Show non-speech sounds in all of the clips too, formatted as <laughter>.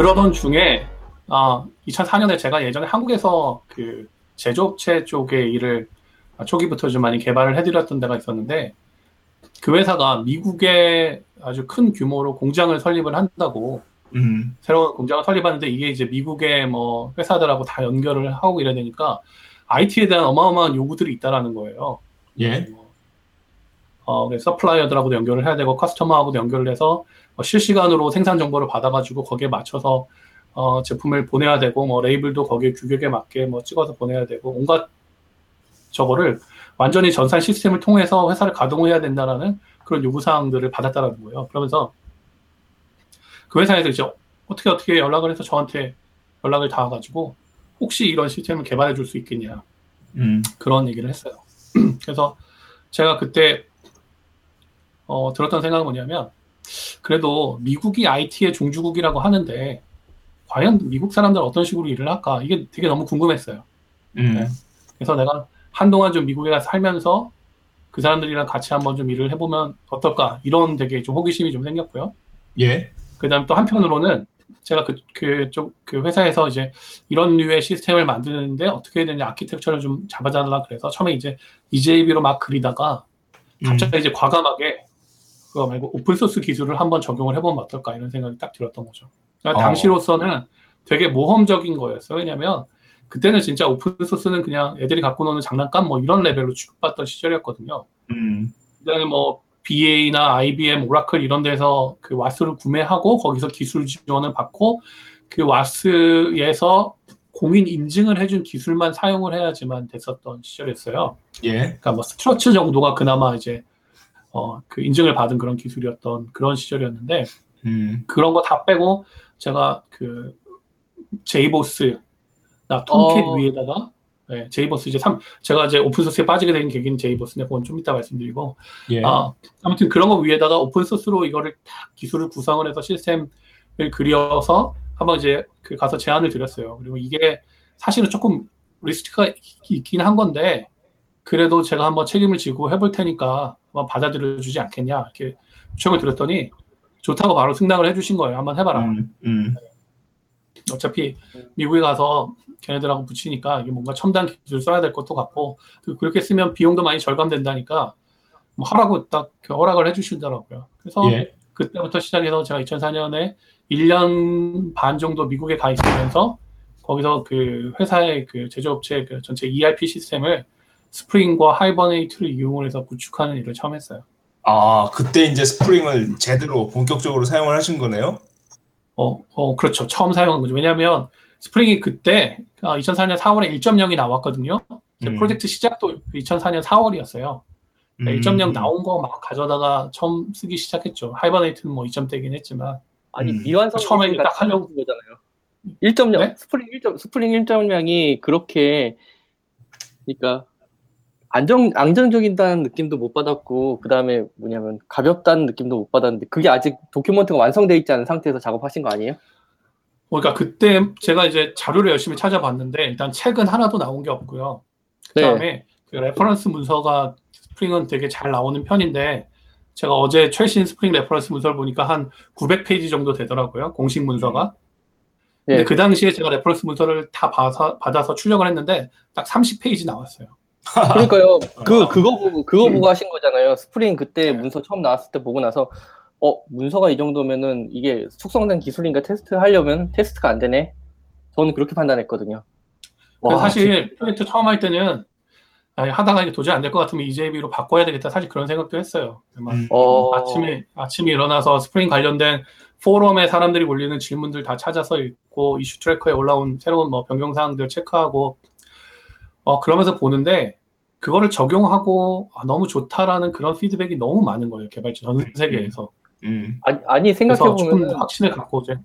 그러던 중에 아, 2004년에 제가 예전에 한국에서 그 제조업체 쪽에 일을 초기부터 좀 많이 개발을 해드렸던 데가 있었는데 그 회사가 미국에 아주 큰 규모로 공장을 설립을 한다고 음. 새로운 공장을 설립하는데 이게 이제 미국의 뭐 회사들하고 다 연결을 하고 이래야 되니까 IT에 대한 어마어마한 요구들이 있다라는 거예요. 예. 어, supplier들하고도 연결을 해야 되고 customer하고도 연결을 해서 어, 실시간으로 생산 정보를 받아가지고 거기에 맞춰서 어, 제품을 보내야 되고 뭐 레이블도 거기에 규격에 맞게 뭐 찍어서 보내야 되고 온갖 저거를 완전히 전산 시스템을 통해서 회사를 가동해야 된다라는 그런 요구 사항들을 받았다라는 거예요. 그러면서 그 회사에서 이제 어떻게 어떻게 연락을 해서 저한테 연락을 닿아가지고 혹시 이런 시스템을 개발해 줄 수 있겠냐 음. 그런 얘기를 했어요. <clears throat> 그래서 제가 그때 어, 들었던 생각은 뭐냐면 그래도 미국이 IT의 종주국이라고 하는데 과연 미국 사람들 어떤 식으로 일을 할까 이게 되게 너무 궁금했어요. 음. 네. 그래서 내가 한동안 좀 미국에 살면서 그 사람들이랑 같이 한번 좀 일을 해보면 어떨까 이런 되게 좀 호기심이 좀 생겼고요. 예. 그다음 또 한편으로는 제가 그, 그쪽, 그 회사에서 이제 이런 류의 시스템을 만드는데 어떻게 해야 되냐, 아키텍처를 좀 잡아달라 그래서 처음에 이제 EJB로 막 그리다가 갑자기 음. 이제 과감하게 그거 말고 오픈소스 기술을 한번 적용을 해보면 어떨까 이런 생각이 딱 들었던 거죠. 그러니까 어. 당시로서는 되게 모험적인 거였어요. 왜냐면 그때는 진짜 오픈소스는 그냥 애들이 갖고 노는 장난감 뭐 이런 레벨로 취급받던 시절이었거든요. 음. 그다음에 뭐 BA나 IBM, 오라클 이런 데서 그 와스를 구매하고 거기서 기술 지원을 받고 그 와스에서 공인 인증을 해준 기술만 사용을 해야지만 됐었던 시절이었어요. 예. 그러니까 뭐 Struts 정도가 그나마 이제 어, 그 인증을 받은 그런 기술이었던 그런 시절이었는데 음. 그런 거 다 빼고 제가 그 JBoss 나 Tomcat 어... 위에다가 네, JBoss 이제 3 제가 이제 open source에 빠지게 된 계기는 JBoss인데 그건 좀 이따 말씀드리고 예. 아, 아무튼 그런 거 위에다가 open source로 이거를 딱 기술을 구성을 해서 시스템을 그려서 한번 이제 그 가서 제안을 드렸어요. 그리고 이게 사실은 조금 리스크가 있긴 한 건데 그래도 제가 한번 책임을 지고 해볼 테니까 한번 받아들여 주지 않겠냐 이렇게 요청을 드렸더니 좋다고 바로 승낙을 해주신 거예요. 한번 해봐라. 음, 음. 어차피 미국에 가서 걔네들하고 붙이니까 이게 뭔가 첨단 기술 써야 될 것도 같고 그렇게 쓰면 비용도 많이 절감된다니까 뭐 하라고 딱 허락을 해주시더라고요. 그래서 예. 그때부터 시작해서 제가 2004년에 1년 반 정도 미국에 가 있으면서 거기서 그 회사의 그 제조업체 그 전체 ERP 시스템을 Spring과 Hibernate를 이용을 해서 구축하는 일을 처음 했어요. 아, 그때 이제 Spring을 제대로 본격적으로 사용을 하신 거네요? 어, 어, 그렇죠. 처음 사용한 거죠. 왜냐하면 Spring이 그때 2004년 4월에 1.0이 나왔거든요. 음. 프로젝트 시작도 2004년 4월이었어요. 음. 1.0 나온 거 막 가져다가 처음 쓰기 시작했죠. Hibernate는 뭐 2점대긴 했지만. 아니 음. 미완성 처음에 딱 하려고 거잖아요. 1.0 네? 스프링 1. 스프링 1.0이 그렇게 그러니까 안정 안정적이다는 느낌도 못 받았고 그 다음에 뭐냐면 가볍다는 느낌도 못 받았는데 그게 아직 document가 완성돼 있지 않은 상태에서 작업하신 거 아니에요? 그러니까 그때 제가 이제 자료를 열심히 찾아봤는데 일단 책은 하나도 나온 게 없고요. 그다음에 네. 그 reference 문서가 Spring은 되게 잘 나오는 편인데 제가 어제 최신 Spring reference 문서를 보니까 한 900페이지 정도 되더라고요. 공식 문서가. 네. 근데 그 당시에 제가 reference 문서를 다 받아서, 받아서 출력을 했는데 딱 30페이지 나왔어요. 그러니까요. 그 그거 보고 그거 보고 하신 거잖아요. 스프링 그때 문서 처음 나왔을 때 보고 나서 어 문서가 이 정도면은 이게 숙성된 기술인가 테스트 하려면 테스트가 안 되네. 저는 그렇게 판단했거든요. 와, 사실 진짜. 프로젝트 처음 할 때는 아니, 하다가 이게 도저히 안 될 것 같으면 EJB로 바꿔야 되겠다. 사실 그런 생각도 했어요. 음. 어... 아침에 아침에 일어나서 스프링 관련된 포럼에 사람들이 올리는 질문들 다 찾아서 읽고 issue tracker에 올라온 새로운 뭐 변경 사항들 체크하고 어 그러면서 보는데 그거를 적용하고 아, 너무 좋다라는 그런 피드백이 너무 많은 거예요 개발자 전 세계에서. 음. 아니, 아니 생각해 보면 확신을 갖고 이제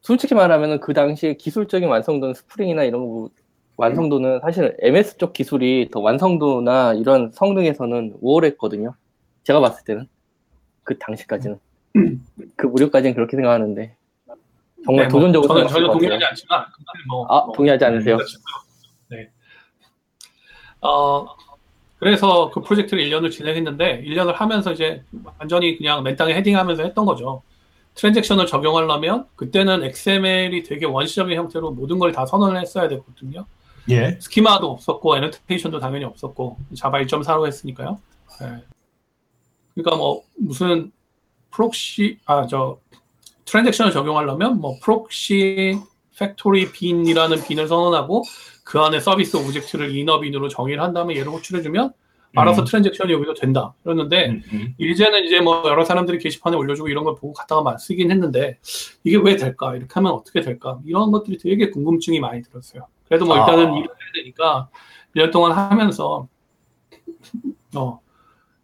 솔직히 말하면 그 당시에 기술적인 완성도는 Spring이나 이런 거 완성도는 사실 MS 쪽 기술이 더 완성도나 이런 성능에서는 우월했거든요. 제가 봤을 때는 그 당시까지는 그 무렵까지는 그렇게 생각하는데 정말 네, 뭐, 도전적으로 저는 전혀 동의하지 않지만 뭐, 아 뭐, 동의하지 않으세요? 네. 어 그래서 그 프로젝트를 1년을 진행했는데 1년을 하면서 이제 완전히 그냥 맨땅에 헤딩하면서 했던 거죠. 트랜잭션을 적용하려면 그때는 XML이 되게 원시적인 형태로 모든 걸 다 선언을 했어야 되거든요. 예. schema도 없었고 annotation도 당연히 없었고 Java 1.4로 했으니까요. 네. 그러니까 뭐 무슨 proxy 아 저 transaction을 적용하려면 뭐 proxy factory bean이라는 bean을 선언하고 그 안에 service object를 inner bean으로 정의를 한 다음에 얘를 호출해주면 알아서 음. transaction이 여기서 된다. 그랬는데 음, 음. 이제는 이제 뭐 여러 사람들이 게시판에 올려주고 이런 걸 보고 갖다가 쓰긴 했는데 이게 왜 될까? 이렇게 하면 어떻게 될까? 이런 것들이 되게 궁금증이 많이 들었어요. 그래도 뭐 일단은 아. 일을 해야 되니까 1년 동안 하면서 어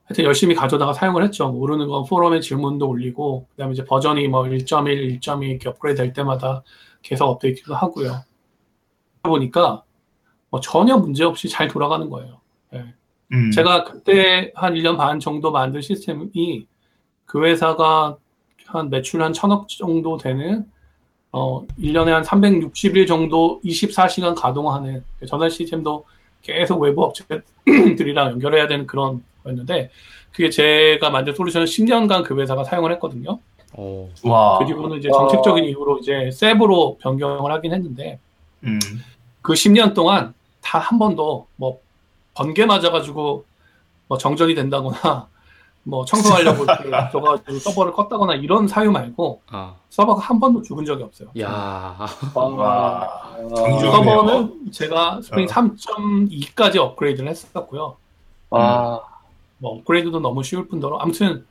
하여튼 열심히 가져다가 사용을 했죠. 모르는 건 포럼에 질문도 올리고 그다음에 이제 버전이 뭐 1.1, 1.2 이렇게 업그레이드 될 때마다 계속 업데이트도 하고요. 보니까 뭐 전혀 문제 없이 잘 돌아가는 거예요. 네. 음. 제가 그때 한 1년 반 정도 만든 시스템이 그 회사가 한 매출 한 천억 정도 되는 어 1년에 한 360일 정도 24시간 가동하는 전환 시스템도 계속 외부 업체들이랑 <clears throat> 연결해야 되는 그런 거였는데 그게 제가 만든 솔루션을 10년간 그 회사가 사용을 했거든요. 오. 와. 그리고는 이제 정책적인 이유로 이제 셉으로 변경을 하긴 했는데 음. 그 10년 동안 다 한 번도 뭐 번개 맞아가지고 뭐 정전이 된다거나 <laughs> 뭐 청소하려고 저가지고 <laughs> 서버를 껐다거나 이런 사유 말고 아. 서버가 한 번도 죽은 적이 없어요. 야, 와. 서버는 제가 스프링 어. 3.2까지 업그레이드를 했었고요. 와. 뭐 업그레이드도 너무 쉬울 뿐더러 아무튼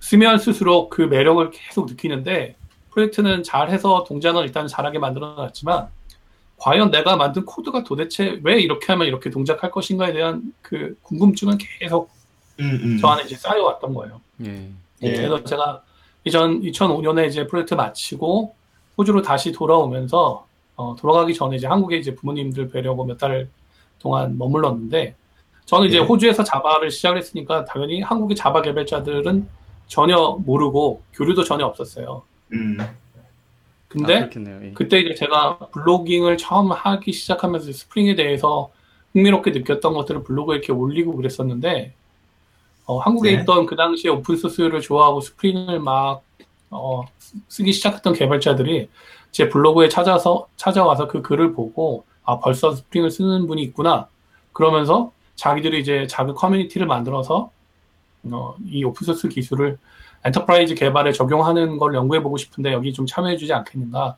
쓰면 쓸수록 그 매력을 계속 느끼는데 프로젝트는 잘해서 동작을 일단 잘하게 만들어놨지만 과연 내가 만든 코드가 도대체 왜 이렇게 하면 이렇게 동작할 것인가에 대한 그 궁금증은 계속 음, 음. 저 안에 이제 쌓여왔던 거예요. 예. 예. 그래서 제가 이전 2005년에 이제 프로젝트 마치고 호주로 다시 돌아오면서 어, 돌아가기 전에 이제 한국에 이제 부모님들 뵈려고 몇 달 동안 머물렀는데 저는 이제 예. 호주에서 자바를 시작을 했으니까 당연히 한국의 자바 개발자들은 전혀 모르고 교류도 전혀 없었어요. 음. 근데 아, 예. 그때 이제 제가 blogging을 처음 하기 시작하면서 Spring에 대해서 흥미롭게 느꼈던 것들을 블로그에 이렇게 올리고 그랬었는데 어, 한국에 네. 있던 그 당시에 open source를 좋아하고 Spring을 막 어, 쓰기 시작했던 개발자들이 제 블로그에 찾아서 찾아와서 그 글을 보고 아 벌써 Spring을 쓰는 분이 있구나 그러면서 자기들이 이제 작은 커뮤니티를 만들어서 어, 이 open source 기술을 enterprise 개발에 적용하는 걸 연구해보고 싶은데 여기 좀 참여해주지 않겠는가.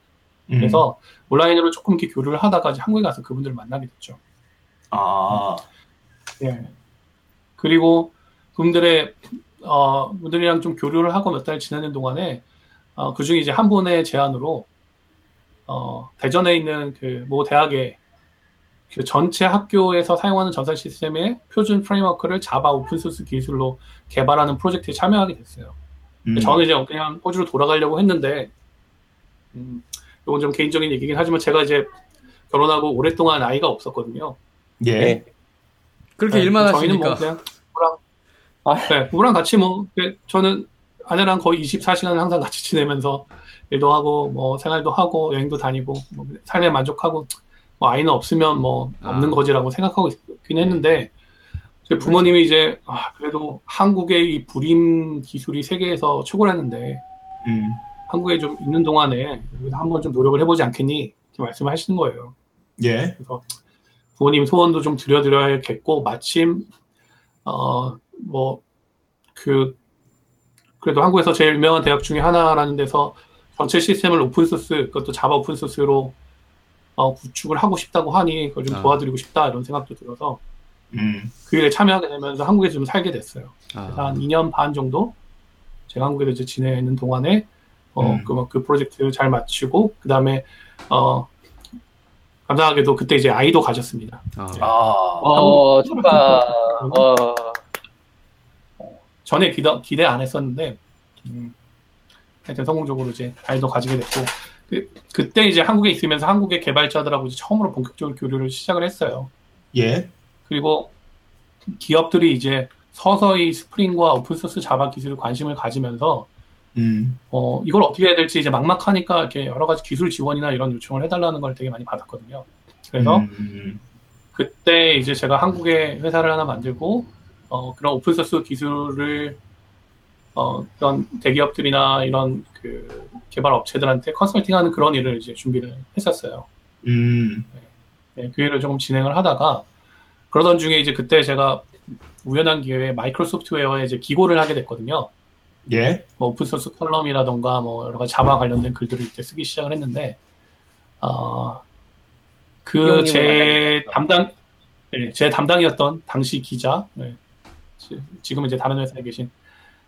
그래서 음. 온라인으로 조금 이렇게 교류를 하다가 한국에 가서 그분들을 만나게 됐죠. 아. 예. 그리고 그분들의, 어, 분들이랑 좀 교류를 하고 몇 달 지내는 동안에, 어, 그 중에 이제 한 분의 제안으로, 어, 대전에 있는 그 모 대학의 그 전체 학교에서 사용하는 전산 시스템의 표준 framework를 Java open source 기술로 개발하는 프로젝트에 참여하게 됐어요. 음. 저는 이제 그냥 호주로 돌아가려고 했는데, 음, 이건 좀 개인적인 얘기긴 하지만 제가 이제 결혼하고 오랫동안 아이가 없었거든요. 예. 네. 그렇게 네, 일만 저희는 뭐 하시니까. 뭐 그냥 부부랑, 아. 네, 부부랑 같이 뭐, 저는 아내랑 거의 24시간 항상 같이 지내면서 일도 하고, 뭐 생활도 하고, 여행도 다니고, 뭐 삶에 만족하고, 뭐 아이는 없으면 뭐 없는 아. 거지라고 생각하고 있긴 했는데, 부모님이 이제 아, 그래도 한국의 이 불임 기술이 세계에서 초월했는데 음. 한국에 좀 있는 동안에 한번 좀 노력을 해보지 않겠니? 이렇게 말씀을 하시는 거예요. 예. 그래서 부모님 소원도 좀 들어드려야겠고 마침 어 뭐 그 그래도 한국에서 제일 유명한 대학 중에 하나라는 데서 전체 시스템을 open source 그것도 Java open source로 어, 구축을 하고 싶다고 하니 그걸 좀 아. 도와드리고 싶다 이런 생각도 들어서 음. 그 일에 참여하게 되면서 한국에 좀 살게 됐어요. 아. 그래서 한 2년 반 정도 제가 한국에 이제 지내는 동안에 어, 음. 그, 뭐그 프로젝트 잘 마치고 그 다음에 어, 감사하게도 그때 이제 아이도 가졌습니다. 아, 네. 아. 어, 축하. <laughs> 어. 전에 기대, 기대 안 했었는데, 음, 하여튼 성공적으로 이제 아이도 가지게 됐고, 그, 그때 이제 한국에 있으면서 한국의 개발자들하고 이제 처음으로 본격적으로 교류를 시작을 했어요. 예. 그리고 기업들이 이제 서서히 스프링과 오픈소스 자바 기술에 관심을 가지면서 음. 어, 이걸 어떻게 해야 될지 이제 막막하니까 이렇게 여러 가지 기술 지원이나 이런 요청을 해달라는 걸 되게 많이 받았거든요. 그래서 음. 그때 이제 제가 한국에 회사를 하나 만들고 어, 그런 오픈소스 기술을 어, 그런 대기업들이나 이런 그 개발 업체들한테 컨설팅하는 그런 일을 이제 준비를 했었어요. 음. 네, 그 일을 조금 진행을 하다가 그러던 중에 이제 그때 제가 우연한 기회에 마이크로소프트웨어에 이제 기고를 하게 됐거든요. 예. 뭐 오픈소스 컬럼이라던가 뭐 여러 가지 자바 관련된 글들을 이때 쓰기 시작을 했는데, 어, 그 제 담당, 네, 제 담당이었던 당시 기자, 네, 지금 이제 다른 회사에 계신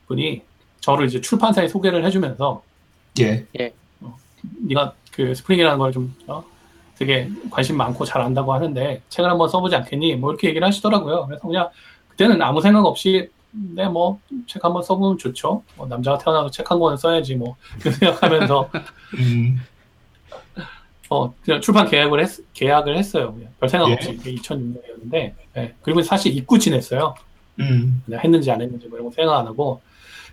분이 저를 이제 출판사에 소개를 해주면서, 예. 예. 어, 네가 그 Spring이라는 걸좀 어, 되게 관심 많고 잘 안다고 하는데 책을 한번 써보지 않겠니? 뭐 이렇게 얘기를 하시더라고요. 그래서 그냥 그때는 아무 생각 없이 네, 뭐, 책 한번 써보면 좋죠. 뭐, 남자가 태어나도 책한 권은 써야지, 뭐, <laughs> 그 생각하면서, 음. 어, 그냥 출판 계약을 했, 계약을 했어요. 그냥. 별 생각 예. 없이. 예. 2006년이었는데, 네. 그리고 사실 잊고 지냈어요. 음. 그냥 했는지 안 했는지 뭐 이런 거 생각 안 하고.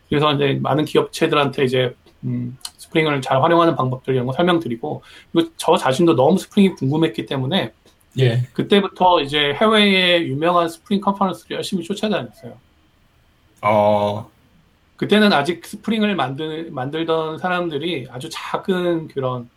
그래서 이제 많은 기업체들한테 이제, 음, Spring을 잘 활용하는 방법들 이런 거 설명드리고, 그리고 저 자신도 너무 Spring이 궁금했기 때문에, 예. 그때부터 이제 해외의 유명한 Spring conference를 열심히 쫓아다녔어요. 어. 그때는 아직 Spring을 만들, 만들던 사람들이 아주 작은 그런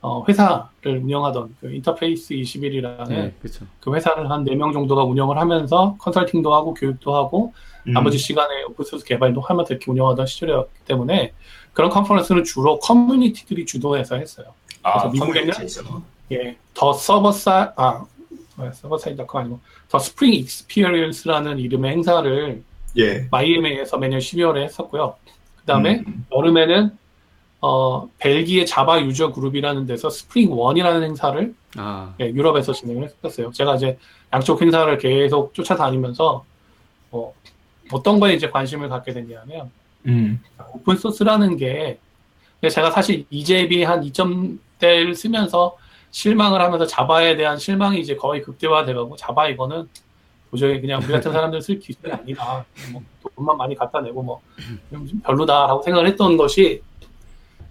어, 회사를 운영하던 그 인터페이스 21이라는 네, 그 회사를 한 4명 정도가 운영을 하면서 컨설팅도 하고 교육도 하고 음. 나머지 시간에 open source 개발도 하면서 이렇게 운영하던 시절이었기 때문에 그런 conference는 주로 커뮤니티들이 주도해서 했어요. 아, 그래서 미국에는 예, The Server 사, 아, Server Side.com 아니고 The Spring Experience라는 이름의 행사를 예. 마이애미에서 매년 12월에 했었고요. 그 다음에 음. 여름에는 어, 벨기에 Java User Group이라는 데서 SpringOne이라는 행사를 아. 예, 유럽에서 진행을 했었어요. 제가 이제 양쪽 행사를 계속 쫓아다니면서 어, 어떤 거에 이제 관심을 갖게 됐냐면 음. open source라는 게 제가 사실 EJB 한 2점대를 쓰면서 실망을 하면서 Java에 대한 실망이 이제 거의 극대화돼가고 Java 이거는 도저히 그냥 우리 같은 사람들 쓸 기술이 아니다. 뭐 돈만 많이 갖다 내고 뭐 별로다라고 생각을 했던 것이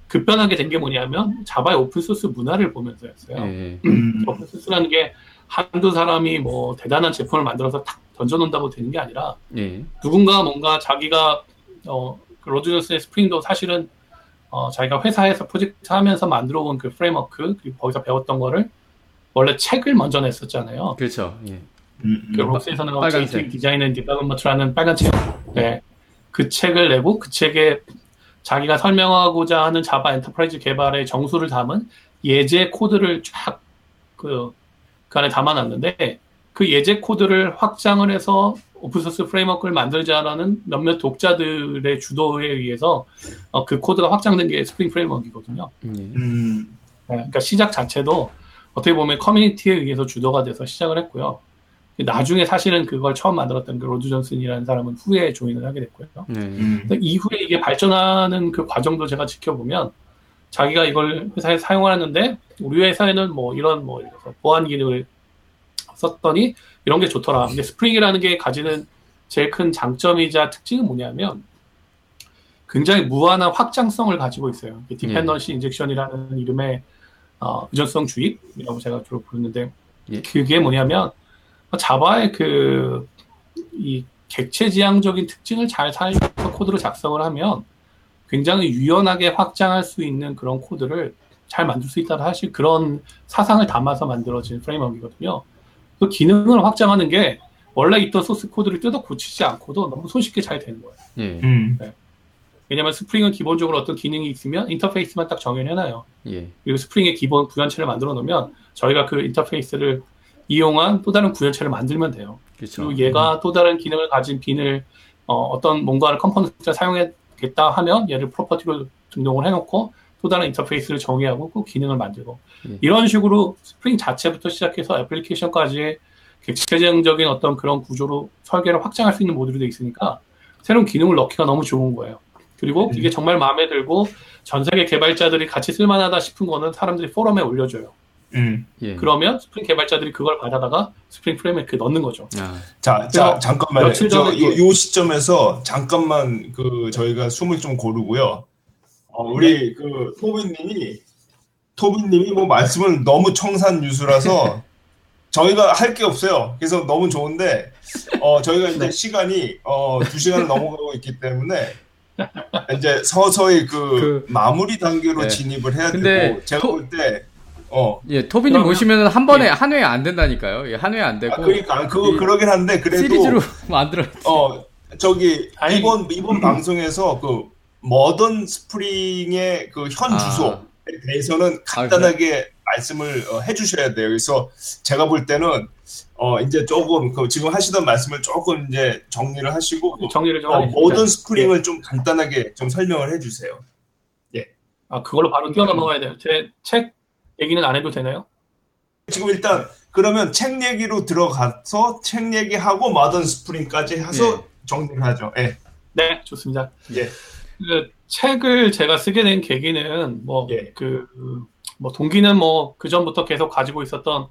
급변하게 된 게 뭐냐면 Java의 open source 문화를 보면서였어요. 네. 음. open source라는 게 한두 사람이 뭐 대단한 제품을 만들어서 탁 던져놓는다고 되는 게 아니라 네. 누군가 뭔가 자기가 어, 그 Rod Johnson의 Spring도 사실은 어, 자기가 회사에서 프로젝트 하면서 만들어 온 그 framework 그리고 거기서 배웠던 거를 원래 책을 먼저 냈었잖아요. 그렇죠. 예. 음, 음. 그 Wrox에서는 빨간색 Design and Development라는 빨간 책. 네. 그 책을 내고 그 책에 자기가 설명하고자 하는 Java enterprise 개발의 정수를 담은 예제 코드를 쫙 그, 그 안에 담아놨는데 그 예제 코드를 확장을 해서 오픈소스 framework를 만들자라는 몇몇 독자들의 주도에 의해서 어, 그 코드가 확장된 게 스프링 framework이거든요. 음. 네, 그러니까 시작 자체도 어떻게 보면 커뮤니티에 의해서 주도가 돼서 시작을 했고요. 나중에 사실은 그걸 처음 만들었던 그 로드 존슨이라는 사람은 후에 join을 하게 됐고요. 네. 음. 이후에 이게 발전하는 그 과정도 제가 지켜보면 자기가 이걸 회사에 사용하는데 우리 회사에는 뭐 이런 뭐 보안 기능을 썼더니 이런 게 좋더라. 근데 스프링이라는 게 가지는 제일 큰 장점이자 특징은 뭐냐면 굉장히 무한한 확장성을 가지고 있어요. dependency 예. injection이라는 이름의 어, 의존성 주입이라고 제가 주로 부르는데 예. 그게 뭐냐면 자바의 그, 이 객체 지향적인 특징을 잘 사용해서 코드로 작성을 하면 굉장히 유연하게 확장할 수 있는 그런 코드를 잘 만들 수 있다는 사실 그런 사상을 담아서 만들어진 프레임워크이거든요. 그 기능을 확장하는 게 원래 있던 소스 코드를 뜯어 고치지 않고도 너무 손쉽게 잘 되는 거예요. 예. 음. 네. 왜냐하면 스프링은 기본적으로 어떤 기능이 있으면 인터페이스만 딱 정연해놔요. 예. 그리고 스프링의 기본 구현체를 만들어 놓으면 저희가 그 인터페이스를 이용한 또 다른 구현체를 만들면 돼요. 그렇죠. 그리고 얘가 음. 또 다른 기능을 가진 빈을 어, 떤 뭔가를 component를 사용하겠다 하면 얘를 property로 등록을 해놓고 또 다른 인터페이스를 정의하고 그 기능을 만들고 음. 이런 식으로 스프링 자체부터 시작해서 애플리케이션까지 객체적인 어떤 그런 구조로 설계를 확장할 수 있는 모듈이 돼 있으니까 새로운 기능을 넣기가 너무 좋은 거예요. 그리고 음. 이게 정말 마음에 들고 전 세계 개발자들이 같이 쓸만하다 싶은 거는 사람들이 포럼에 올려줘요. 음. 예. 그러면 스프링 개발자들이 그걸 받아다가 스프링 framework 넣는 거죠. 아. 자, 자 잠깐만요. 저, 요, 요 시점에서 잠깐만 그 저희가 숨을 좀 고르고요. 어, 우리 그 토비님이 토비님이 뭐 말씀을 너무 청산 유수라서 <laughs> 저희가 할 게 없어요. 그래서 너무 좋은데 어, 저희가 이제 네. 시간이 어, 두 시간을 <laughs> 넘어가고 있기 때문에 이제 서서히 그, 그 마무리 단계로 네. 진입을 해야 되고 제가 토, 볼때 어. 예, 토비님 모시면 한 번에 예. 한 회에 안 된다니까요. 예, 한 회에 안 되고. 아, 그러니까 그거 그러긴 한데 그래도 시리즈로 <laughs> 만들어. 어, 저기 아니, 이번 이번 음. 방송에서 그 머던 스프링의 그 현 주소에 아. 대해서는 간단하게 아, 그래? 말씀을 어, 해주셔야 돼요. 그래서 제가 볼 때는 어 이제 조금 그 지금 하시던 말씀을 조금 이제 정리를 하시고 그 정리를 좀 어, 모든 스프링을 예. 좀 간단하게 좀 설명을 해주세요. 예. 아 그걸로 바로 뛰어넘어가야 돼요. 제 책 얘기는 안 해도 되나요? 지금 일단 그러면 책 얘기로 들어가서 책 얘기하고 모던 스프링까지 해서 예. 정리를 하죠. 예. 네, 좋습니다. 예. 그 책을 제가 쓰게 된 계기는 뭐그 예. 그, 뭐 동기는 뭐 그 전부터 계속 가지고 있었던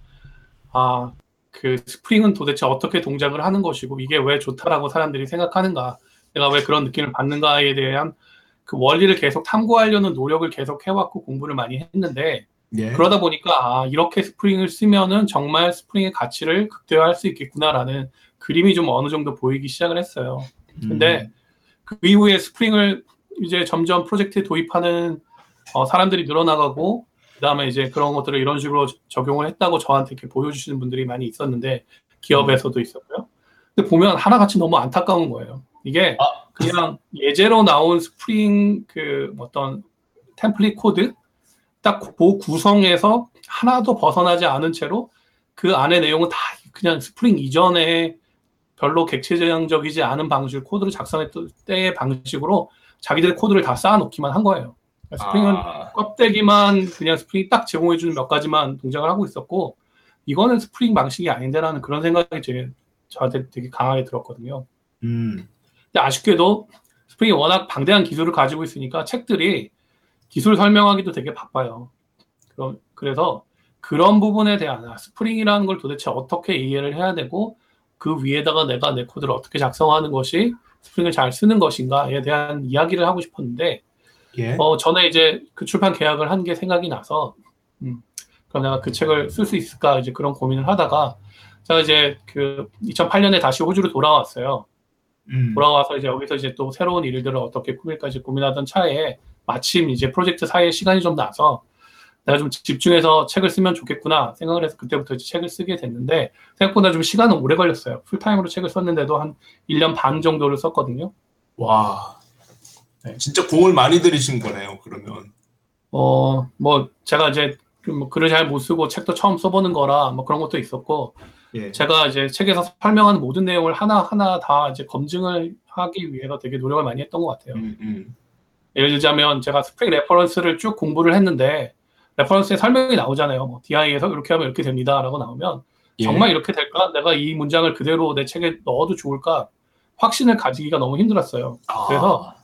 아 그 스프링은 도대체 어떻게 동작을 하는 것이고 이게 왜 좋다라고 사람들이 생각하는가 내가 왜 그런 느낌을 받는가에 대한 그 원리를 계속 탐구하려는 노력을 계속 해왔고 공부를 많이 했는데 예. 그러다 보니까 아 이렇게 스프링을 쓰면은 정말 스프링의 가치를 극대화할 수 있겠구나라는 그림이 좀 어느 정도 보이기 시작을 했어요. 근데 음. 그 이후에 스프링을 이제 점점 프로젝트에 도입하는 어, 사람들이 늘어나가고 그다음에 이제 그런 것들을 이런 식으로 적용을 했다고 저한테 이렇게 보여주시는 분들이 많이 있었는데 기업에서도 있었고요. 근데 보면 하나같이 너무 안타까운 거예요. 이게 아. 그냥 예제로 나온 스프링 그 어떤 template 코드 딱 그 구성에서 하나도 벗어나지 않은 채로 그 안에 내용은 다 그냥 스프링 이전에 별로 객체적이지 않은 방식 코드를 작성했을 때의 방식으로 자기들 코드를 다 쌓아놓기만 한 거예요. 스프링은 아... 껍데기만 그냥 스프링이 딱 제공해주는 몇 가지만 동작을 하고 있었고 이거는 스프링 방식이 아닌데라는 그런 생각이 제, 저한테 되게 강하게 들었거든요. 음. 근데 아쉽게도 스프링이 워낙 방대한 기술을 가지고 있으니까 책들이 기술 설명하기도 되게 바빠요. 그럼 그래서 그런 부분에 대한 아, 스프링이라는 걸 도대체 어떻게 이해를 해야 되고 그 위에다가 내가 내 코드를 어떻게 작성하는 것이 스프링을 잘 쓰는 것인가에 대한 이야기를 하고 싶었는데 예. 어, 전에 이제 그 출판 계약을 한 게 생각이 나서 음, 그럼 내가 그 책을 쓸 수 있을까 이제 그런 고민을 하다가 제가 이제 그 2008년에 다시 호주로 돌아왔어요. 음. 돌아와서 이제 여기서 이제 또 새로운 일들을 어떻게 꾸밀까지 고민하던 차에 마침 이제 프로젝트 사이에 시간이 좀 나서 내가 좀 집중해서 책을 쓰면 좋겠구나 생각을 해서 그때부터 이제 책을 쓰게 됐는데 생각보다 좀 시간은 오래 걸렸어요. 풀타임으로 책을 썼는데도 한 1년 반 정도를 썼거든요. 와. 네. 진짜 공을 많이 들이신 거네요, 그러면. 어, 뭐, 제가 이제 뭐 글을 잘 못 쓰고 책도 처음 써보는 거라 뭐 그런 것도 있었고, 예. 제가 이제 책에서 설명하는 모든 내용을 하나 하나 다 이제 검증을 하기 위해서 되게 노력을 많이 했던 것 같아요. 음, 음. 예를 들자면 제가 스프링 reference를 쭉 공부를 했는데 reference에 설명이 나오잖아요. 뭐 DI에서 이렇게 하면 이렇게 됩니다라고 나오면 예. 정말 이렇게 될까? 내가 이 문장을 그대로 내 책에 넣어도 좋을까? 확신을 가지기가 너무 힘들었어요. 아. 그래서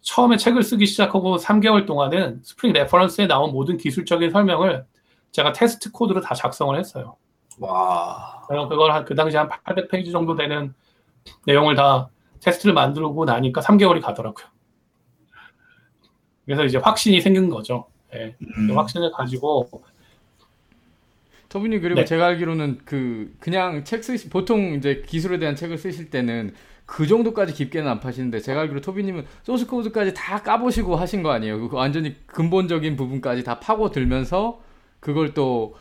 처음에 책을 쓰기 시작하고 3개월 동안은 스프링 reference에 나온 모든 기술적인 설명을 제가 테스트 코드로 다 작성을 했어요. 와. 그걸 한 그 당시 한 800페이지 정도 되는 내용을 다 테스트를 만들고 나니까 3개월이 가더라고요. 그래서 이제 확신이 생긴 거죠. 네. 음. 확신을 가지고 토비님 그리고 네. 제가 알기로는 그 그냥 책 쓰시 보통 이제 기술에 대한 책을 쓰실 때는 그 정도까지 깊게는 안 파시는데 제가 알기로 토비님은 소스 코드까지 다 까보시고 하신 거 아니에요? 그 완전히 근본적인 부분까지 다 파고 들면서 그걸 또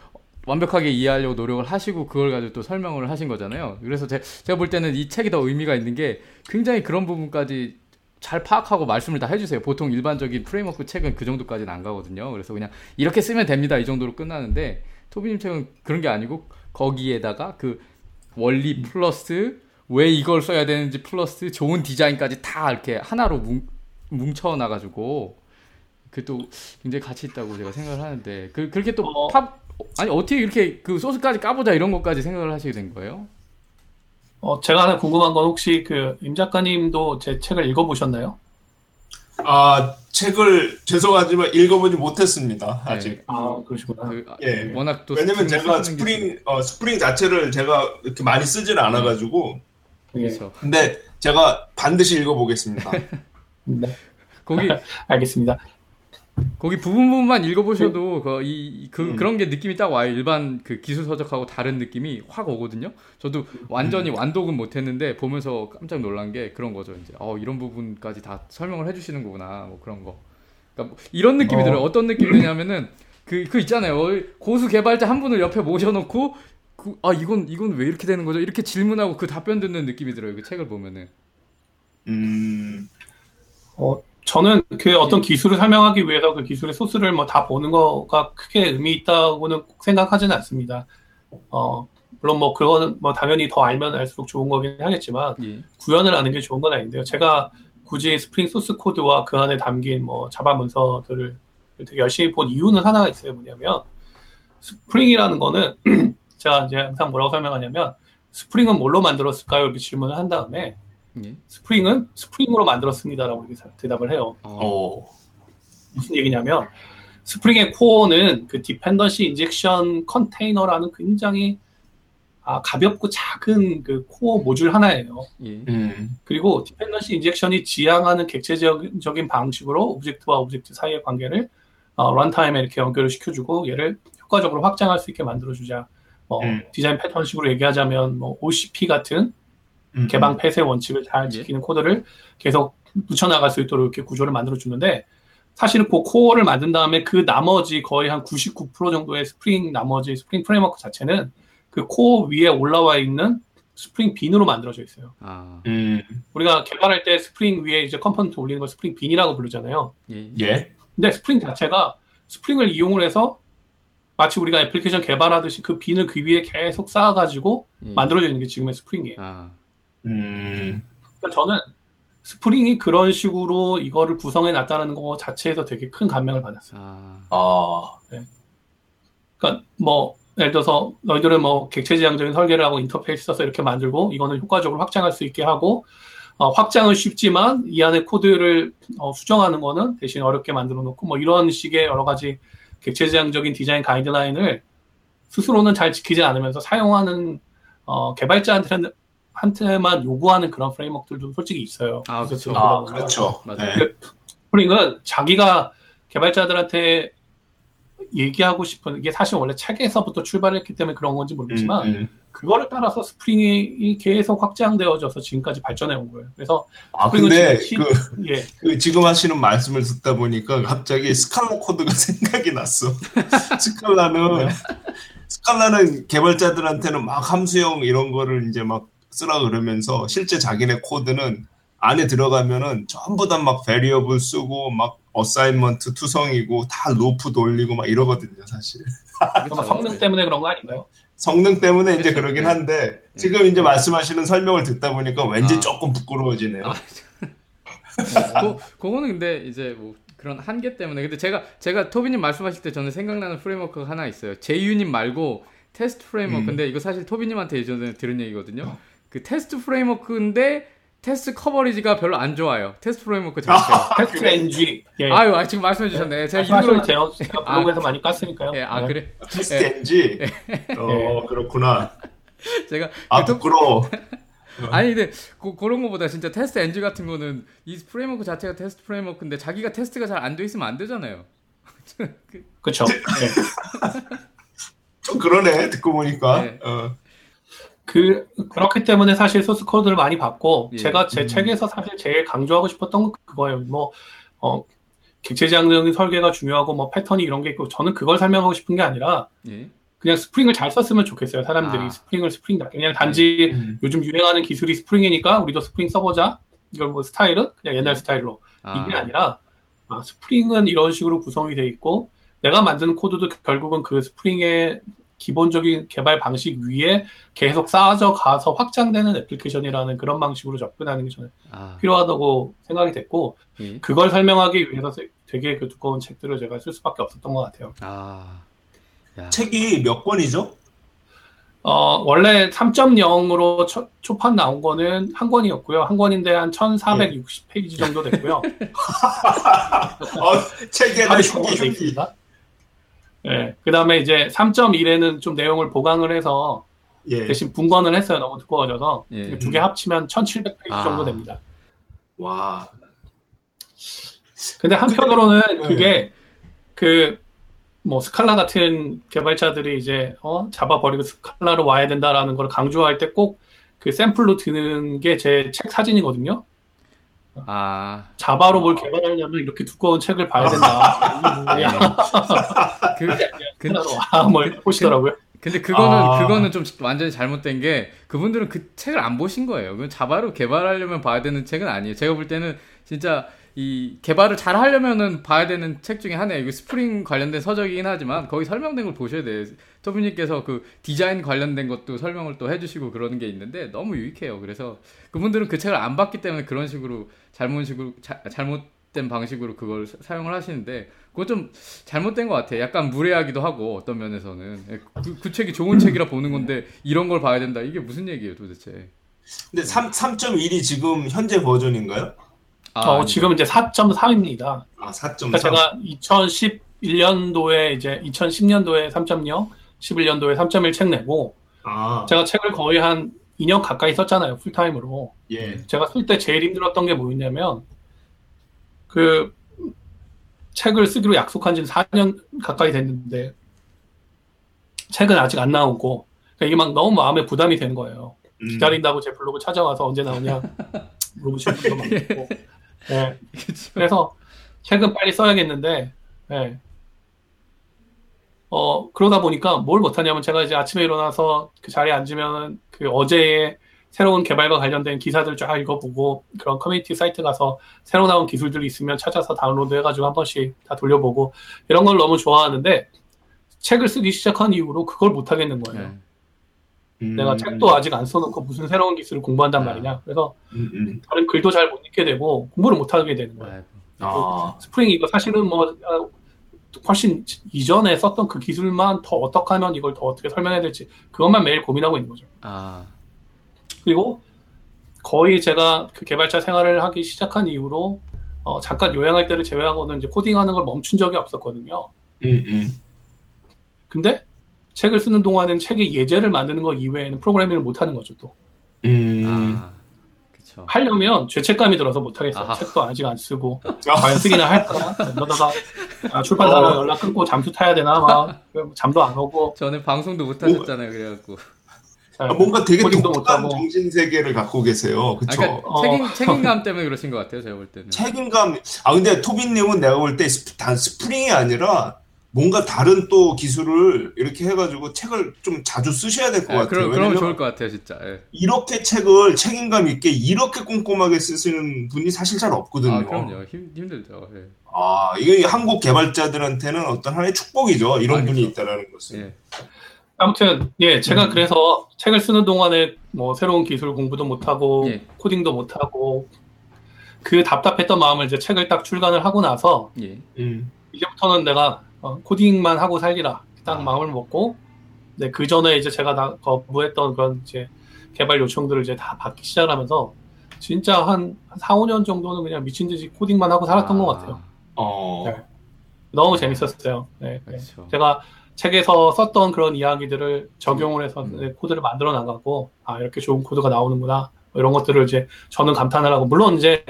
완벽하게 이해하려고 노력을 하시고 그걸 가지고 또 설명을 하신 거잖아요. 그래서 제, 제가 볼 때는 이 책이 더 의미가 있는 게 굉장히 그런 부분까지 잘 파악하고 말씀을 다 해주세요. 보통 일반적인 framework 책은 그 정도까지는 안 가거든요. 그래서 그냥 이렇게 쓰면 됩니다. 이 정도로 끝나는데 토비님 책은 그런 게 아니고 거기에다가 그 원리 플러스 왜 이걸 써야 되는지 플러스 좋은 디자인까지 다 이렇게 하나로 뭉, 뭉쳐놔가지고 그 또 굉장히 가치 있다고 제가 생각을 하는데 그 그렇게 또 어. 팝 아니 어떻게 이렇게 그 소스까지 까보자 이런 것까지 생각을 하시게 된 거예요? 어, 제가 하나 궁금한 건 혹시 그 임 작가님도 제 책을 읽어보셨나요? 아 책을 죄송하지만 읽어보지 못했습니다 네. 아직. 네. 아 그러시구나. 그, 예. 워낙 또 왜냐면 제가 스프링 어, 스프링 자체를 제가 이렇게 많이 쓰지는 않아가지고. 네. 그렇죠. 근데 제가 반드시 읽어보겠습니다. <laughs> 네. 거기 <laughs> 알겠습니다. 거기 부분 부분만 읽어보셔도 그, 이, 그, 음. 그런 게 느낌이 딱 와요. 일반 그 기술 서적하고 다른 느낌이 확 오거든요. 저도 완전히 음. 완독은 못했는데 보면서 깜짝 놀란 게 그런 거죠. 이제 어 이런 부분까지 다 설명을 해주시는 거구나. 뭐 그런 거. 그러니까 뭐 이런 느낌이 어. 들어요. 어떤 느낌이 드냐면은 그, 그 있잖아요. 고수 개발자 한 분을 옆에 모셔놓고 그, 아 이건 이건 왜 이렇게 되는 거죠? 이렇게 질문하고 그 답변 듣는 느낌이 들어요. 그 책을 보면은. 음. 어 저는 그 어떤 기술을 설명하기 위해서 그 기술의 소스를 뭐 다 보는 거가 크게 의미 있다고는 생각하지는 않습니다. 어, 물론 뭐 그거는 뭐 당연히 더 알면 알수록 좋은 거긴 하겠지만 예. 구현을 하는 게 좋은 건 아닌데요. 제가 굳이 스프링 소스 코드와 그 안에 담긴 뭐 자바 문서들을 되게 열심히 본 이유는 하나가 있어요. 뭐냐면 스프링이라는 거는 <clears throat> 제가 이제 항상 뭐라고 설명하냐면 스프링은 뭘로 만들었을까요? 이렇게 질문을 한 다음에 예. 스프링은 스프링으로 만들었습니다라고 이렇게 대답을 해요. 어. 무슨 얘기냐면 스프링의 코어는 그 dependency injection 컨테이너라는 굉장히 아, 가볍고 작은 그 코어 모듈 하나예요. 예. 음. 그리고 dependency injection이 지향하는 객체적인 방식으로 object와 object 사이의 관계를 어, runtime에 이렇게 연결을 시켜주고 얘를 효과적으로 확장할 수 있게 만들어주자. 뭐 음. 디자인 패턴식으로 얘기하자면 뭐 OCP 같은 음. 개방 폐쇄 원칙을 잘 예. 지키는 예. 코드를 계속 붙여나갈 수 있도록 이렇게 구조를 만들어 주는데 사실은 그 코어를 만든 다음에 그 나머지 거의 한 99% 정도의 스프링 나머지 스프링 framework 자체는 그 코어 위에 올라와 있는 스프링 bean으로 만들어져 있어요. 아. 음. 우리가 개발할 때 스프링 위에 이제 component 올리는 걸 스프링 bean이라고 부르잖아요. 예. 예. 근데 스프링 자체가 스프링을 이용을 해서 마치 우리가 애플리케이션 개발하듯이 그 bean을 그 위에 계속 쌓아가지고 예. 만들어져 있는 게 지금의 스프링이에요. 아. 음. 그러니까 저는 스프링이 그런 식으로 이거를 구성해 놨다는 거 자체에서 되게 큰 감명을 받았어요. 아. 아 네. 그러니까 뭐 예를 들어서 너희들은 뭐 객체지향적인 설계를 하고 인터페이스 써서 이렇게 만들고 이거는 효과적으로 확장할 수 있게 하고 어, 확장은 쉽지만 이 안에 코드를 어, 수정하는 거는 대신 어렵게 만들어 놓고 뭐 이런 식의 여러 가지 객체지향적인 디자인 가이드라인을 스스로는 잘 지키지 않으면서 사용하는 어, 개발자한테는 한테만 요구하는 그런 프레임워크들도 솔직히 있어요. 아, 그렇죠. 아, 그렇죠. 네. 스프링은 자기가 개발자들한테 얘기하고 싶은 게 사실 원래 책에서부터 출발했기 때문에 그런 건지 모르겠지만 음, 음. 그거를 따라서 스프링이 계속 확장되어져서 지금까지 발전해 온 거예요. 그래서 아 근데 시, 그, 예. 그 지금 하시는 말씀을 듣다 보니까 갑자기 스칼라 코드가 <laughs> 생각이 났어. 스칼라는 스칼라는 개발자들한테는 막 함수형 이런 거를 이제 막 쓰라 그러면서 실제 자기네 코드는 안에 들어가면은 전부 다 막 variable 쓰고 막 assignment 투성이고 다 루프 돌리고 막 이러거든요, 사실. 성능 때문에 그런 거 아닌가요? 성능 때문에 이제 그렇죠. 그러긴 한데 네. 지금 이제 말씀하시는 설명을 듣다 보니까 왠지 아. 조금 부끄러워지네요. 아, <laughs> 그, 그거는 근데 이제 뭐 그런 한계 때문에 근데 제가 제가 토비님 말씀하실 때 저는 생각나는 framework가 하나 있어요. JUnit 말고 테스트 framework. 음. 근데 이거 사실 토비님한테 예전에 들은 얘기거든요. 그 테스트 framework인데 테스트 coverage가 별로 안 좋아요. 테스트 framework 자체가. 아, TestNG. 예. 아유, 아, 지금 말씀해 주셨네. 제가 일부러 제가, 제가 블로그에서 아, 많이 깠으니까요. 예, 아, 네. 그래. TestNG. 예. 어, 그렇구나. <laughs> 제가 아, 그, 부끄러워. <laughs> 아니 근데 그, 그런 거보다 진짜 TestNG 같은 거는 이 framework 자체가 테스트 framework인데 자기가 테스트가 잘 안 돼 있으면 안 되잖아요. <laughs> 그렇죠. 네. 좀 그러네 듣고 보니까. 네. 어. 그 그렇기 때문에 사실 소스 코드를 많이 봤고 예. 제가 제 음. 책에서 사실 제일 강조하고 싶었던 건 그거예요. 뭐 어, 객체지향적인 설계가 중요하고 뭐 패턴이 이런 게 있고 저는 그걸 설명하고 싶은 게 아니라 예. 그냥 스프링을 잘 썼으면 좋겠어요. 사람들이 아. 스프링을 스프링답게 그냥 단지 음. 요즘 유행하는 기술이 스프링이니까 우리도 스프링 써보자. 이걸 뭐 스타일은 그냥 옛날 예. 스타일로 아. 이게 아니라 아, 스프링은 이런 식으로 구성이 돼 있고 내가 만드는 코드도 결국은 그 스프링의 기본적인 개발 방식 위에 계속 쌓아져 가서 확장되는 애플리케이션이라는 그런 방식으로 접근하는 게 저는 아. 필요하다고 생각이 됐고 예. 그걸 설명하기 위해서 되게 그 두꺼운 책들을 제가 쓸 수밖에 없었던 것 같아요. 아. 책이 몇 권이죠? 어, 원래 3.0으로 초, 초판 나온 거는 한 권이었고요. 한 권인데 한 1460페이지 정도 됐고요. 어, <laughs> 책에 한 흉기 흉기. 예. 그 다음에 이제 3.1에는 좀 내용을 보강을 해서 예. 대신 분권을 했어요. 너무 두꺼워져서. 예. 두개 합치면 1700페이지 아. 정도 됩니다. 와. 근데 한편으로는 네. 그게 그 뭐 스칼라 같은 개발자들이 이제 어 잡아 버리고 스칼라로 와야 된다라는 걸 강조할 때 꼭 그 샘플로 드는 게 제 책 사진이거든요. 아 자바로 뭘 개발하려면 이렇게 두꺼운 책을 봐야 된다. <laughs> 네. <laughs> 그, 그, 뭘 보시더라고요. 근데 그거는 아... 그거는 좀 완전히 잘못된 게 그분들은 그 책을 안 보신 거예요. 그 자바로 개발하려면 봐야 되는 책은 아니에요. 제가 볼 때는 진짜 이 개발을 잘 하려면은 봐야 되는 책 중에 하나예요. 이거 스프링 관련된 서적이긴 하지만 거기 설명된 걸 보셔야 돼요. 토비님께서 그 디자인 관련된 것도 설명을 또 해주시고 그러는 게 있는데 너무 유익해요. 그래서 그분들은 그 책을 안 봤기 때문에 그런 식으로 잘못 식으로 자, 잘못된 방식으로 그걸 사용을 하시는데 그건 좀 잘못된 것 같아요. 약간 무례하기도 하고 어떤 면에서는 예, 그, 그 책이 좋은 책이라 보는 건데 이런 걸 봐야 된다. 이게 무슨 얘기예요, 도대체? 근데 3, 3.1이 지금 현재 버전인가요? 아, 어, 지금 이제 4.3입니다. 아, 4.3. 그러니까 제가 2011년도에 이제 2010년도에 3.0, 11년도에 3.1 책 내고 아. 제가 책을 거의 한 2년 가까이 썼잖아요. 풀타임으로. 예. 제가 쓸 때 제일 힘들었던 게 뭐였냐면 그 책을 쓰기로 약속한 지는 4년 가까이 됐는데 책은 아직 안 나오고 그러니까 이게 막 너무 마음에 부담이 되는 거예요. 음. 기다린다고 제 블로그 찾아와서 언제 나오냐 <laughs> 물어보시는 분도 많고 <laughs> 네. 그래서 책은 빨리 써야겠는데, 네. 어, 그러다 보니까 뭘 못하냐면 제가 이제 아침에 일어나서 그 자리에 앉으면 그 어제의 새로운 개발과 관련된 기사들 쫙 읽어보고 그런 커뮤니티 사이트 가서 새로 나온 기술들이 있으면 찾아서 다운로드 해가지고 한 번씩 다 돌려보고 이런 걸 너무 좋아하는데 책을 쓰기 시작한 이후로 그걸 못 하겠는 거예요. 네. 음. 내가 책도 아직 안 써놓고 무슨 새로운 기술을 공부한단 아. 말이냐. 그래서 음, 음. 다른 글도 잘 못 읽게 되고 공부를 못 하게 되는 거예요. 아. 스프링 이거 사실은 뭐 아, 훨씬 이전에 썼던 그 기술만 더 어떻게 하면 이걸 더 어떻게 설명해야 될지 그것만 매일 고민하고 있는 거죠. 아. 그리고 거의 제가 그 개발자 생활을 하기 시작한 이후로 어, 잠깐 요양할 때를 제외하고는 이제 코딩하는 걸 멈춘 적이 없었거든요. 음, 음. 근데 책을 쓰는 동안은 책의 예제를 만드는 것 이외에는 프로그래밍을 못 하는 거죠, 또. 음. 아, 하려면 죄책감이 들어서 못 하겠어요. 책도 아직 안 쓰고 과연 쓰기나 할까? 그러다가 아, 출판사랑 어. 연락 끊고 잠수 타야 되나 막 잠도 안 오고. 저는 방송도 못 하셨잖아요, 그래갖고. 아, 뭔가 되게 독특한 정신 세계를 갖고 계세요. 그렇죠. 아, 그러니까 책임, 책임감 때문에 그러신 것 같아요. 제가 볼 때는. 책임감. 아 근데 토빈님은 내가 볼 때 단 스프링이 아니라 뭔가 다른 또 기술을 이렇게 해가지고 책을 좀 자주 쓰셔야 될것 네, 같아요. 그럼, 그럼 좋을 것 같아요, 진짜. 예. 이렇게 책을 책임감 있게 이렇게 꼼꼼하게 쓰시는 분이 사실 잘 없거든요. 아, 그럼요. 힘, 힘들죠. 예. 아, 이게 한국 개발자들한테는 어떤 하나의 축복이죠. 이런 아, 분이 그렇죠. 있다라는 것은. 예. 아무튼 예 제가 음. 그래서 책을 쓰는 동안에 뭐 새로운 기술 공부도 못하고 예. 코딩도 못하고 그 답답했던 마음을 이제 책을 딱 출간을 하고 나서 예. 음. 이제부터는 내가 어, 코딩만 하고 살기라 딱 아. 마음을 먹고 네, 그 전에 이제 제가 다 거부했던 그런 이제 개발 요청들을 이제 다 받기 시작하면서 진짜 한 4, 5년 정도는 그냥 미친 듯이 코딩만 하고 살았던 아. 것 같아요. 어. 네. 너무 재밌었어요. 네, 네. 그렇죠. 제가 책에서 썼던 그런 이야기들을 적용을 해서 음. 코드를 만들어 나가고 아 이렇게 좋은 코드가 나오는구나 뭐 이런 것들을 이제 저는 감탄을 하고 물론 이제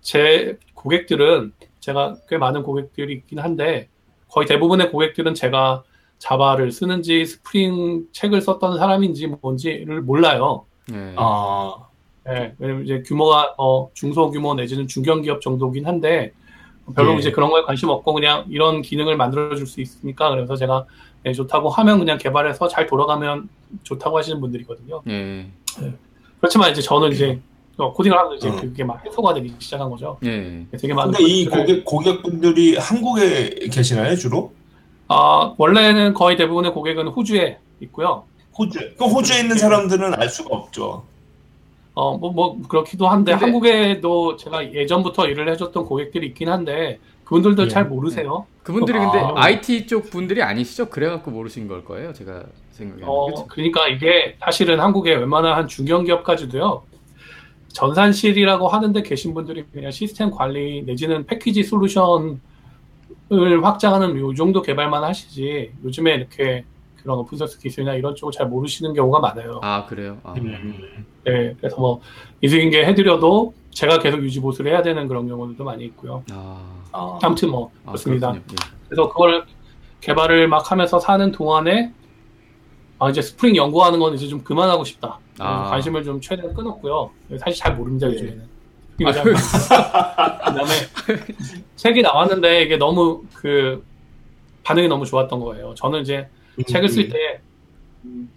제 고객들은 제가 꽤 많은 고객들이 있긴 한데 거의 대부분의 고객들은 제가 자바를 쓰는지 스프링 책을 썼던 사람인지 뭔지를 몰라요. 네. 아, 네, 왜냐면 이제 규모가 어, 중소규모 내지는 중견기업 정도긴 한데 별로 네. 이제 그런 거에 관심 없고 그냥 이런 기능을 만들어줄 수 있으니까 그래서 제가 네, 좋다고 하면 그냥 개발해서 잘 돌아가면 좋다고 하시는 분들이거든요. 네. 그렇지만 이제 저는 이제 어, 코딩을 하면서 이제 어. 그게 막 해소가 되기 시작한 거죠. 예. 되게 많은. 근데 이 고객 고객분들이 한국에 계시나요 주로? 아 원래는 거의 대부분의 고객은 호주에 있고요. 호주. 그 호주에 있는 사람들은 알 수가 없죠. 어, 뭐, 뭐, 그렇기도 한데, 근데, 한국에도 제가 예전부터 일을 해줬던 고객들이 있긴 한데, 그분들도 예. 잘 모르세요. 그분들이 아, 근데 IT 쪽 분들이 아니시죠? 그래갖고 모르신 걸 거예요, 제가 생각에. 어, 그러니까 이게 사실은 한국에 웬만한 한 중견 기업까지도요, 전산실이라고 하는데 계신 분들이 그냥 시스템 관리 내지는 패키지 솔루션을 확장하는 요 정도 개발만 하시지 요즘에 이렇게 그런 오픈소스 기술이나 이런 쪽을 잘 모르시는 경우가 많아요. 아 그래요? 아. 음. 네, 그래서 뭐 인수인계 해드려도 제가 계속 유지 보수를 해야 되는 그런 경우도 많이 있고요. 아, 아. 아무튼 뭐 아, 그렇습니다. 예. 그래서 그걸 개발을 막 하면서 사는 동안에 아 이제 스프링 연구하는 건 이제 좀 그만하고 싶다. 아. 관심을 좀 최대한 끊었고요. 사실 잘 모릅니다 요즘에는. 네. 아, <laughs> 그다음에 책이 나왔는데 이게 너무 그 반응이 너무 좋았던 거예요. 저는 이제 음, 책을 쓸때 음.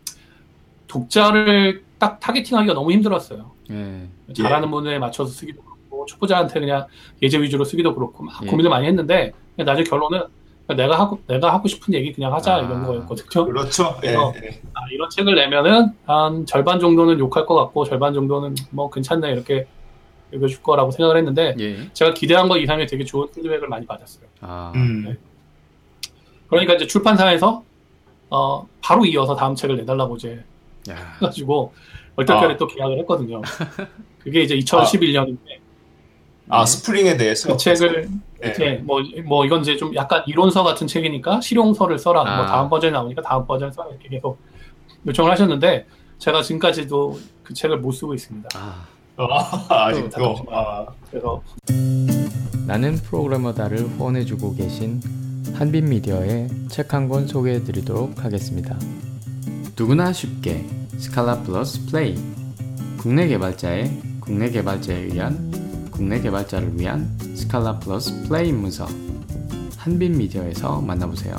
독자를 딱 타겟팅하기가 너무 힘들었어요. 예. 잘하는 예. 분에 맞춰서 쓰기도 그렇고 초보자한테 그냥 예제 위주로 쓰기도 그렇고 막 예. 고민을 많이 했는데 나중에 결론은 내가 하고 내가 하고 싶은 얘기 그냥 하자 아, 이런 거였거든요. 그렇죠. 예, 예. 아, 이런 책을 내면은 한 절반 정도는 욕할 것 같고 절반 정도는 뭐 괜찮네 이렇게 읽어줄 거라고 생각을 했는데 예. 제가 기대한 것 이상의 되게 좋은 피드백을 많이 받았어요. 아. 음. 네. 그러니까 이제 출판사에서 어, 바로 이어서 다음 책을 내달라고 이제 야. 해가지고 얼떨결에 아. 또 계약을 했거든요. <laughs> 그게 이제 2011년인데. 아, 네. 스프링에 대해서 그 책을 네. 이제 뭐, 뭐 이건 이제 좀 약간 이론서 같은 책이니까 실용서를 써라. 뭐 아. 뭐 다음 버전이 나오니까 다음 버전 써라 이렇게 계속 요청을 하셨는데 제가 지금까지도 그 책을 못 쓰고 있습니다. 아. 아, <laughs> 아직도. 아. 그래서 나는 프로그래머다를 후원해주고 계신 한빛 미디어의 책 한 권 소개해드리도록 하겠습니다. 누구나 쉽게 스칼라 플러스 플레이 국내 개발자의 국내 개발자에 의한 국내 개발자를 위한 스칼라 플러스 플레이 문서 한빛 미디어에서 만나보세요.